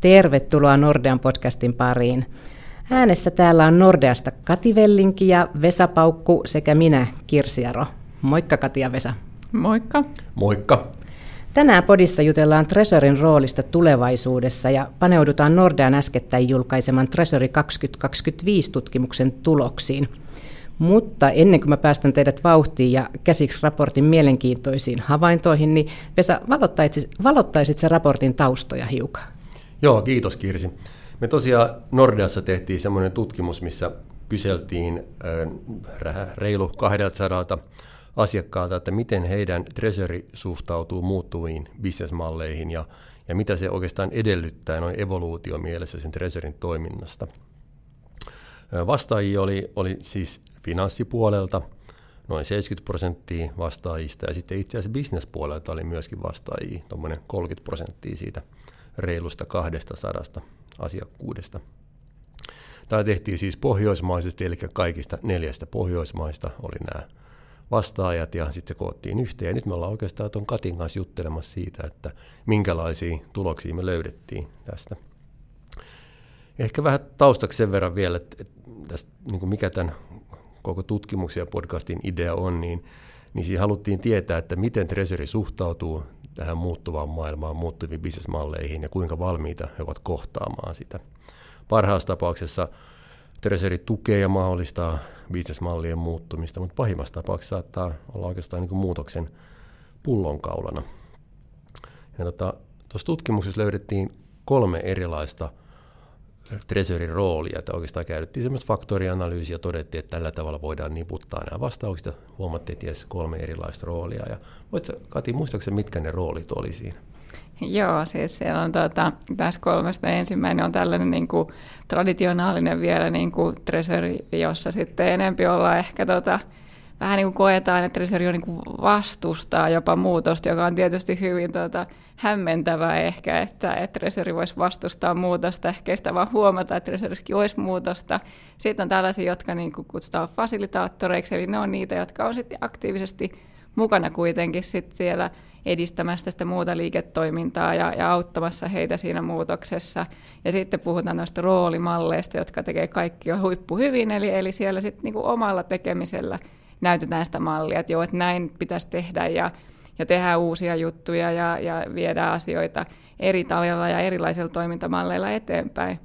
Tervetuloa Nordean podcastin pariin. Äänessä täällä on Nordeasta Kati Vellinki ja Vesa Paukku sekä minä Kirsiaro. Moikka Kati ja Vesa. Moikka. Moikka. Tänään podissa jutellaan Tresorin roolista tulevaisuudessa ja paneudutaan Nordean äskettäin julkaiseman Tresori 2025-tutkimuksen tuloksiin. Mutta ennen kuin mä päästän teidät vauhtiin ja käsiksi raportin mielenkiintoisiin havaintoihin, niin Vesa, valottaisit, valottaisit se raportin taustoja hiukan? Joo, kiitos Kirsi. Me tosiaan Nordeassa tehtiin semmoinen tutkimus, missä kyseltiin reilu 200 asiakkaalta, että miten heidän treasury suhtautuu muuttuviin bisnesmalleihin ja, ja mitä se oikeastaan edellyttää noin evoluutiomielessä sen treasurin toiminnasta. Vastaajia oli, oli siis finanssipuolelta noin 70 prosenttia vastaajista ja sitten itse asiassa bisnespuolelta oli myöskin vastaajia, tuommoinen 30 prosenttia siitä reilusta 200 asiakkuudesta. Tämä tehtiin siis pohjoismaisesti, eli kaikista neljästä pohjoismaista oli nämä vastaajat ja sitten se koottiin yhteen. Ja nyt me ollaan oikeastaan tuon Katin kanssa juttelemassa siitä, että minkälaisia tuloksia me löydettiin tästä. Ehkä vähän taustaksi sen verran vielä, että, tästä, niin mikä tämän koko tutkimuksen ja podcastin idea on, niin, niin siinä haluttiin tietää, että miten Treasury suhtautuu tähän muuttuvaan maailmaan, muuttuviin bisnesmalleihin ja kuinka valmiita he ovat kohtaamaan sitä. Parhaassa tapauksessa Treasury tukee ja mahdollistaa bisnesmallien muuttumista, mutta pahimmassa tapauksessa saattaa olla oikeastaan niin muutoksen pullonkaulana. Ja tota, tuossa tutkimuksessa löydettiin kolme erilaista Treasurin roolia, että oikeastaan käytettiin semmoista faktorianalyysiä ja todettiin, että tällä tavalla voidaan niputtaa nämä vastaukset huomattiin ties kolme erilaista roolia. Ja voitko Kati, muistaakseni mitkä ne roolit oli siinä? Joo, siis siellä on tuota, tässä kolmesta ensimmäinen on tällainen niin kuin, traditionaalinen vielä niin kuin treasury, jossa sitten enempi ollaan ehkä tota, vähän niin kuin koetaan, että on niin vastustaa jopa muutosta, joka on tietysti hyvin tota, hämmentävää ehkä, että, että treasury voisi vastustaa muutosta, ehkä sitä vaan huomata, että treasurykin olisi muutosta. Sitten on tällaisia, jotka niin kuin kutsutaan fasilitaattoreiksi, eli ne on niitä, jotka on sitten aktiivisesti mukana kuitenkin sit siellä edistämässä sitä muuta liiketoimintaa ja, ja auttamassa heitä siinä muutoksessa. Ja sitten puhutaan noista roolimalleista, jotka tekee kaikki jo huippu hyvin, eli, eli siellä sitten niinku omalla tekemisellä näytetään sitä mallia, että joo, että näin pitäisi tehdä ja, ja tehdään uusia juttuja ja, ja viedään asioita eri tavalla ja erilaisilla toimintamalleilla eteenpäin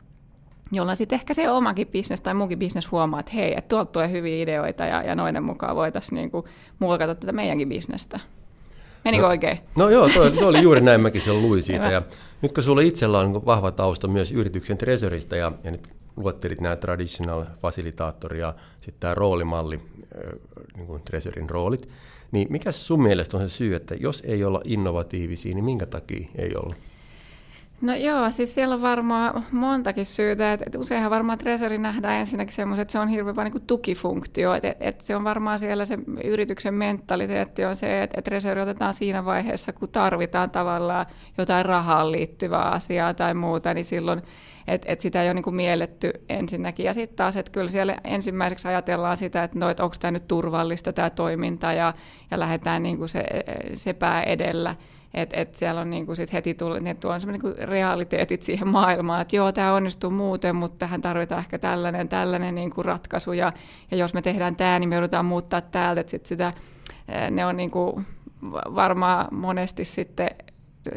jolla sitten ehkä se omakin bisnes tai muukin bisnes huomaa, että hei, että tuolta tulee hyviä ideoita ja, ja noiden mukaan voitaisiin niinku muokata tätä meidänkin bisnestä. Menikö no, oikein? No joo, toi, toi oli juuri näin, mäkin sen luin siitä. Ja nyt kun sulla itsellä on vahva tausta myös yrityksen treasurista ja, ja nyt luottelit nämä traditional fasilitaattori ja sitten tämä roolimalli, niin kuin treasurin roolit, niin mikä sun mielestä on se syy, että jos ei olla innovatiivisia, niin minkä takia ei olla? No joo, siis siellä on varmaan montakin syytä. Et, et useinhan varmaan Treasury nähdään ensinnäkin semmoiset, että se on hirveän vaan niin tukifunktio. Et, et se on varmaan siellä se yrityksen mentaliteetti on se, että et Treasury otetaan siinä vaiheessa, kun tarvitaan tavallaan jotain rahaan liittyvää asiaa tai muuta, niin silloin että et sitä ei ole niin mielletty ensinnäkin. Ja sitten taas, että kyllä siellä ensimmäiseksi ajatellaan sitä, että no, et onko tämä nyt turvallista tämä toiminta ja, ja lähdetään niin se, se pää edellä. Että et siellä on niinku sit heti tullut, ne tuo niinku realiteetit siihen maailmaan, että joo, tämä onnistuu muuten, mutta tähän tarvitaan ehkä tällainen, tällainen niinku ratkaisu, ja, ja jos me tehdään tämä, niin me joudutaan muuttaa täältä, että sit sitä, ne on niinku varmaan monesti sitten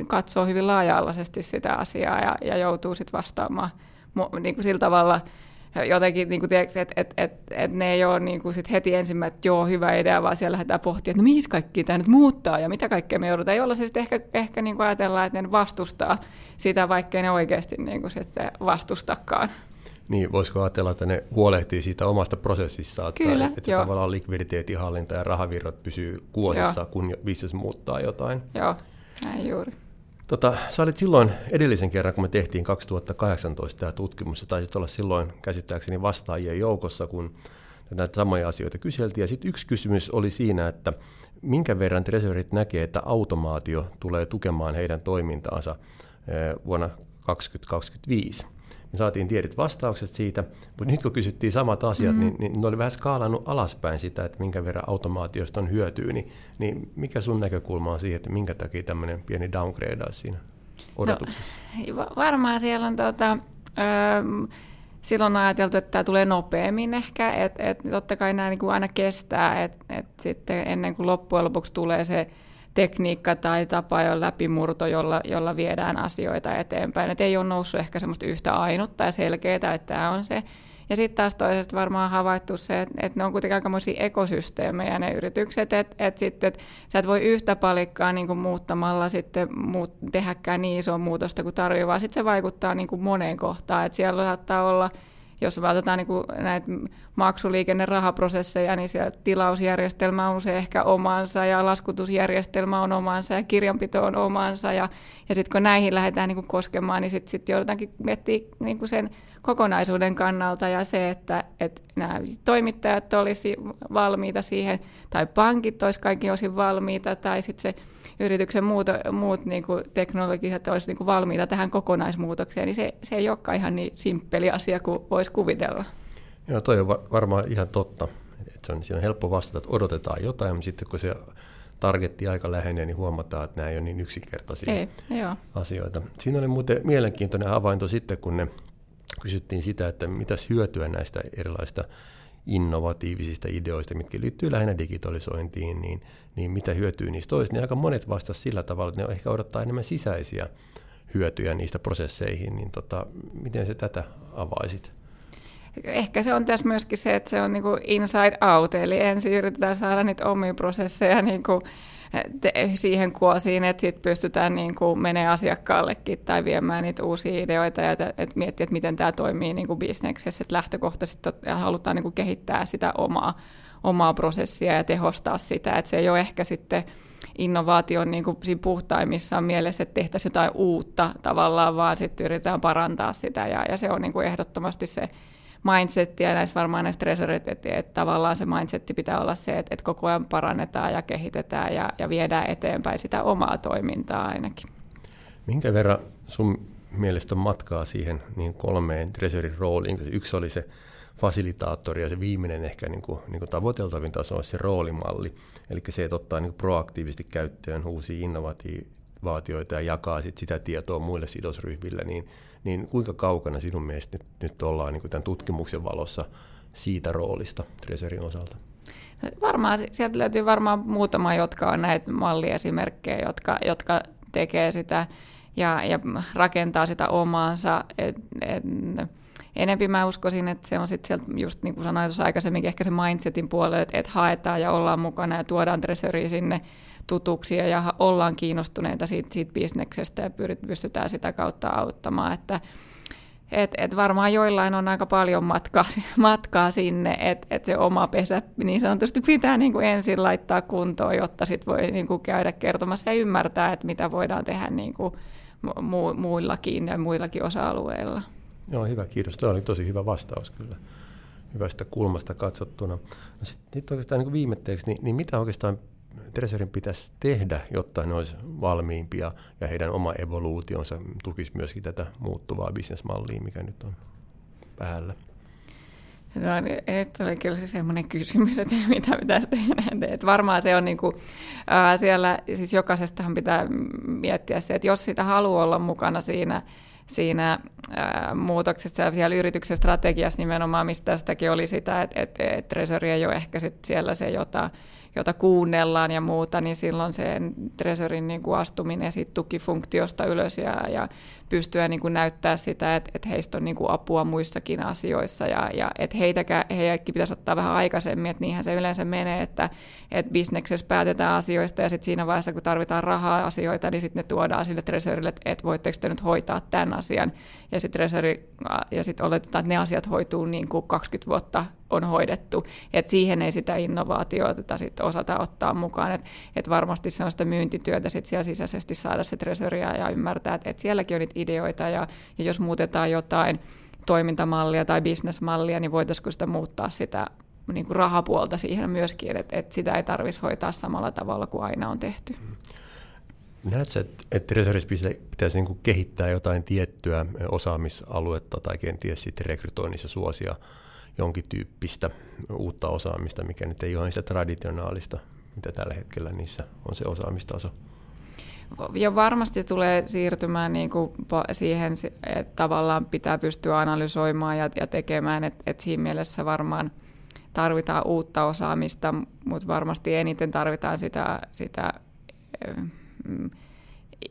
katsoo hyvin laaja-alaisesti sitä asiaa ja, ja joutuu sitten vastaamaan niin kuin sillä tavalla jotenkin, niin että et, et, et ne ei ole niin kuin sit heti ensimmäisenä, että joo, hyvä idea, vaan siellä lähdetään pohtimaan, että no mihin kaikki tämä nyt muuttaa ja mitä kaikkea me joudutaan, jolla se sitten ehkä, ehkä niin kuin ajatellaan, että ne vastustaa sitä, vaikkei ne oikeasti niin kuin sitten vastustakaan. Niin, voisiko ajatella, että ne huolehtii siitä omasta prosessissaan, että, Kyllä, että se joo. tavallaan likviditeetinhallinta ja rahavirrat pysyy kuosissa, joo. kun business muuttaa jotain. Joo, näin juuri. Tota, sä olit silloin edellisen kerran, kun me tehtiin 2018 tämä tutkimus, ja taisit olla silloin käsittääkseni vastaajien joukossa, kun näitä samoja asioita kyseltiin. Ja sitten yksi kysymys oli siinä, että minkä verran treasurit näkee, että automaatio tulee tukemaan heidän toimintaansa eh, vuonna 2025 me saatiin tiedit vastaukset siitä, mutta nyt kun kysyttiin samat asiat, mm-hmm. niin, niin ne oli vähän skaalannut alaspäin sitä, että minkä verran automaatiosta on hyötyä, niin, niin mikä sun näkökulma on siihen, että minkä takia tämmöinen pieni downgrade siinä? odotuksessa? No, varmaan siellä on tota, ö, silloin ajateltu, että tämä tulee nopeammin ehkä, että et, totta kai nämä niin kuin aina kestää, että et sitten ennen kuin loppujen lopuksi tulee se tekniikka tai tapa jo läpimurto, jolla, jolla viedään asioita eteenpäin. Et ei ole noussut ehkä semmoista yhtä ainutta ja selkeää, että tämä on se. Ja sitten taas toisesta varmaan havaittu se, että, että ne on kuitenkin aikamoisia ekosysteemejä ne yritykset, että, että sitten että sä et voi yhtä palikkaa niin muuttamalla sitten muut, tehäkään niin isoa muutosta kuin tarvii, vaan sitten se vaikuttaa niin kuin moneen kohtaan, että siellä saattaa olla jos vältetään niin näitä maksuliikennerahaprosesseja, niin siellä tilausjärjestelmä on se ehkä omansa ja laskutusjärjestelmä on omansa ja kirjanpito on omansa. Ja, ja sitten kun näihin lähdetään niin kuin koskemaan, niin sitten sit joudutaankin miettimään niin sen kokonaisuuden kannalta ja se, että, että nämä toimittajat olisi valmiita siihen, tai pankit olisi kaikki osin valmiita, tai sitten se yrityksen muut, muut niin kuin teknologiset olisi niin kuin valmiita tähän kokonaismuutokseen, niin se, se ei olekaan ihan niin simppeli asia kuin voisi kuvitella. Joo, toi on varmaan ihan totta. Että se on, siinä on helppo vastata, että odotetaan jotain, mutta sitten kun se targetti aika lähenee, niin huomataan, että nämä ei ole niin yksinkertaisia ei, joo. asioita. Siinä oli muuten mielenkiintoinen havainto sitten, kun ne kysyttiin sitä, että mitäs hyötyä näistä erilaisista innovatiivisista ideoista, mitkä liittyy lähinnä digitalisointiin, niin, niin mitä hyötyä niistä olisi, niin aika monet vastasivat sillä tavalla, että ne ehkä odottaa enemmän sisäisiä hyötyjä niistä prosesseihin, niin tota, miten se tätä avaisit? Ehkä se on tässä myöskin se, että se on niin kuin inside out, eli ensin yritetään saada niitä omia prosesseja niin kuin siihen kuosiin, että sit pystytään niin kuin menee asiakkaallekin tai viemään niitä uusia ideoita ja et miettiä, että miten tämä toimii niin kuin bisneksessä. Että lähtökohtaisesti halutaan niin kuin kehittää sitä omaa, omaa prosessia ja tehostaa sitä. Että se ei ole ehkä sitten innovaation niin kuin siinä puhtaimmissaan mielessä, että tehtäisiin jotain uutta tavallaan, vaan sitten yritetään parantaa sitä ja, ja se on niin kuin ehdottomasti se mindsettiä näissä varmaan näissä treasurit, että, että tavallaan se mindsetti pitää olla se, että, että koko ajan parannetaan ja kehitetään ja, ja viedään eteenpäin sitä omaa toimintaa ainakin. Minkä verran sun mielestä on matkaa siihen niin kolmeen treasurin rooliin? Yksi oli se fasilitaattori ja se viimeinen ehkä niin kuin, niin kuin tavoiteltavin taso olisi se roolimalli. Eli se, että ottaa niin kuin proaktiivisesti käyttöön uusia innovaatioita ja jakaa sit sitä tietoa muille sidosryhmille, niin niin kuinka kaukana sinun mielestä nyt, nyt ollaan niin tämän tutkimuksen valossa siitä roolista Treasurin osalta? No, varmaan, sieltä löytyy varmaan muutama, jotka on näitä malliesimerkkejä, jotka, jotka tekee sitä ja, ja rakentaa sitä omaansa. Et, et, enempi mä uskoisin, että se on sitten sieltä, just niin kuin sanoin tuossa aikaisemmin, ehkä se mindsetin puolelle, että, että haetaan ja ollaan mukana ja tuodaan Treasuria sinne tutuksia ja ollaan kiinnostuneita siitä, siitä bisneksestä ja pystytään sitä kautta auttamaan. Että, et, et varmaan joillain on aika paljon matkaa, matkaa sinne, että et se oma pesä niin sanotusti pitää niin kuin ensin laittaa kuntoon, jotta sit voi niin kuin käydä kertomassa ja ymmärtää, että mitä voidaan tehdä niin kuin mu- muillakin ja muillakin osa-alueilla. Joo, hyvä, kiitos. Tuo oli tosi hyvä vastaus kyllä hyvästä kulmasta katsottuna. No sitten sit oikeastaan niin viimetteeksi, niin, niin mitä oikeastaan Treasurin pitäisi tehdä, jotta ne olisi valmiimpia ja heidän oma evoluutionsa tukisi myöskin tätä muuttuvaa bisnesmallia, mikä nyt on päällä? No, että oli kyllä se semmoinen kysymys, että mitä pitäisi tehdä. Että varmaan se on niin kuin, ää, siellä, siis jokaisestahan pitää miettiä se, että jos sitä haluaa olla mukana siinä, siinä ää, muutoksessa ja siellä yrityksen strategiassa nimenomaan, mistä tästäkin oli sitä, että, että, että ei ole ehkä sit siellä se, jota jota kuunnellaan ja muuta, niin silloin se Treasurin niin kuin astuminen siitä tukifunktiosta ylös ja, ja pystyä niin kuin näyttää sitä, että, että heistä on niin kuin apua muissakin asioissa ja, ja että heitäkään, heidätkin pitäisi ottaa vähän aikaisemmin, että niinhän se yleensä menee, että, että bisneksessä päätetään asioista ja sitten siinä vaiheessa, kun tarvitaan rahaa asioita, niin sitten ne tuodaan sille Treasurille, että, että voitteko te nyt hoitaa tämän asian. Ja sitten Treasury, ja sitten oletetaan, että ne asiat hoituu niin kuin 20 vuotta on hoidettu, että siihen ei sitä innovaatiota sitten osata ottaa mukaan, että et varmasti se on sitä myyntityötä sitten siellä sisäisesti saada se treasuria ja ymmärtää, että et sielläkin on niitä ideoita ja, ja jos muutetaan jotain toimintamallia tai bisnesmallia, niin voitaisiinko sitä muuttaa sitä niin kuin rahapuolta siihen myöskin, että, että sitä ei tarvitsisi hoitaa samalla tavalla kuin aina on tehty. Näetkö, että, että pitäisi niin kehittää jotain tiettyä osaamisaluetta tai kenties sitten rekrytoinnissa suosia jonkin tyyppistä uutta osaamista, mikä nyt ei ole sitä traditionaalista, mitä tällä hetkellä niissä on se osaamistaso? ja varmasti tulee siirtymään niin kuin siihen, että tavallaan pitää pystyä analysoimaan ja, ja tekemään, että, että siinä mielessä varmaan tarvitaan uutta osaamista, mutta varmasti eniten tarvitaan sitä, sitä mm,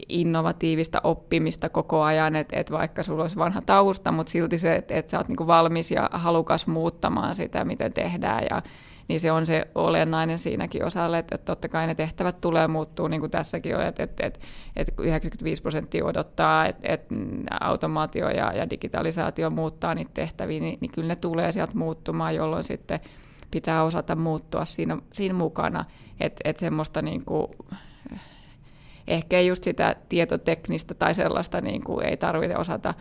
innovatiivista oppimista koko ajan, että et vaikka sulla olisi vanha tausta, mutta silti se, että et sä oot niinku valmis ja halukas muuttamaan sitä, miten tehdään ja niin se on se olennainen siinäkin osalle, että, että totta kai ne tehtävät tulee muuttuu, niin kuin tässäkin on, että, että, että, että 95 prosenttia odottaa, että, että automaatio ja, ja digitalisaatio muuttaa niitä tehtäviä, niin, niin kyllä ne tulee sieltä muuttumaan, jolloin sitten pitää osata muuttua siinä, siinä mukana, että, että semmoista niin kuin, ehkä just sitä tietoteknistä tai sellaista niin kuin ei tarvitse osata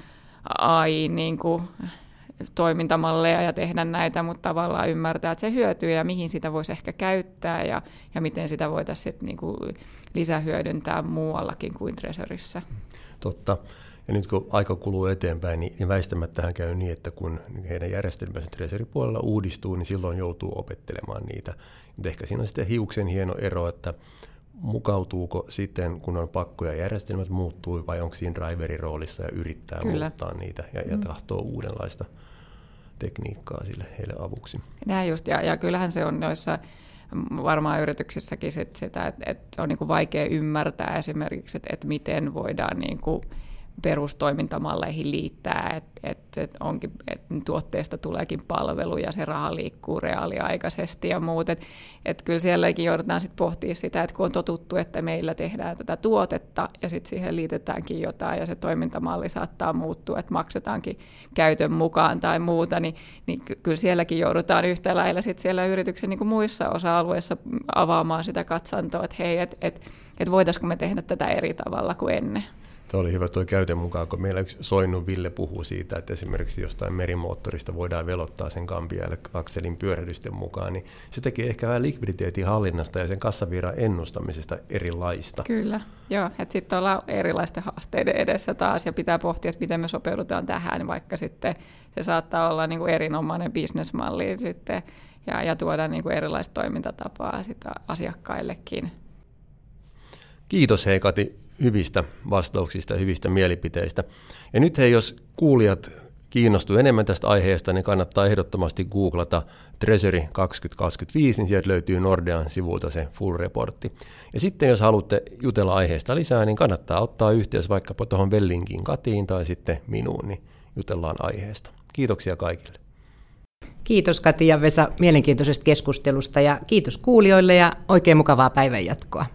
AI niin kuin, toimintamalleja ja tehdä näitä, mutta tavallaan ymmärtää, että se hyötyy ja mihin sitä voisi ehkä käyttää ja, ja miten sitä voitaisiin niin kuin lisähyödyntää muuallakin kuin Treasuryssä. Totta. Ja nyt kun aika kuluu eteenpäin, niin, niin väistämättähän käy niin, että kun heidän järjestelmänsä Treasury-puolella uudistuu, niin silloin joutuu opettelemaan niitä. Mutta ehkä siinä on sitten hiuksen hieno ero, että mukautuuko sitten, kun on pakko ja järjestelmät muuttuu, vai onko siinä driverin roolissa ja yrittää Kyllä. muuttaa niitä ja, ja mm. tahtoo uudenlaista tekniikkaa sille heille avuksi. Näin just, ja, ja kyllähän se on noissa varmaan yrityksissäkin sit sitä, että, että on niin kuin vaikea ymmärtää esimerkiksi, että, että miten voidaan niin kuin perustoimintamalleihin liittää, että et, et onkin, et tuotteesta tuleekin palvelu ja se raha liikkuu reaaliaikaisesti ja muut. Et, et kyllä sielläkin joudutaan sitten pohtimaan sitä, että kun on totuttu, että meillä tehdään tätä tuotetta ja sitten siihen liitetäänkin jotain ja se toimintamalli saattaa muuttua, että maksetaankin käytön mukaan tai muuta, niin, niin kyllä sielläkin joudutaan yhtä lailla sitten siellä yrityksen niin kuin muissa osa-alueissa avaamaan sitä katsantoa, että hei, että et, et voitaisiko me tehdä tätä eri tavalla kuin ennen. Tuo oli hyvä tuo käytön mukaan, kun meillä yksi Soinnu Ville puhuu siitä, että esimerkiksi jostain merimoottorista voidaan velottaa sen kampiaille akselin pyörähdysten mukaan, niin se tekee ehkä vähän likviditeetin hallinnasta ja sen kassavirran ennustamisesta erilaista. Kyllä, joo, että sitten ollaan erilaisten haasteiden edessä taas ja pitää pohtia, että miten me sopeudutaan tähän, vaikka sitten se saattaa olla niin kuin erinomainen bisnesmalli sitten ja, ja tuoda niin kuin erilaista toimintatapaa sitä asiakkaillekin. Kiitos Heikati hyvistä vastauksista ja hyvistä mielipiteistä. Ja nyt hei, jos kuulijat kiinnostuu enemmän tästä aiheesta, niin kannattaa ehdottomasti googlata Treasury 2025, niin sieltä löytyy Nordean sivulta se full reportti. Ja sitten jos haluatte jutella aiheesta lisää, niin kannattaa ottaa yhteys vaikkapa tuohon Vellinkin Katiin tai sitten minuun, niin jutellaan aiheesta. Kiitoksia kaikille. Kiitos Kati ja Vesa mielenkiintoisesta keskustelusta ja kiitos kuulijoille ja oikein mukavaa päivänjatkoa.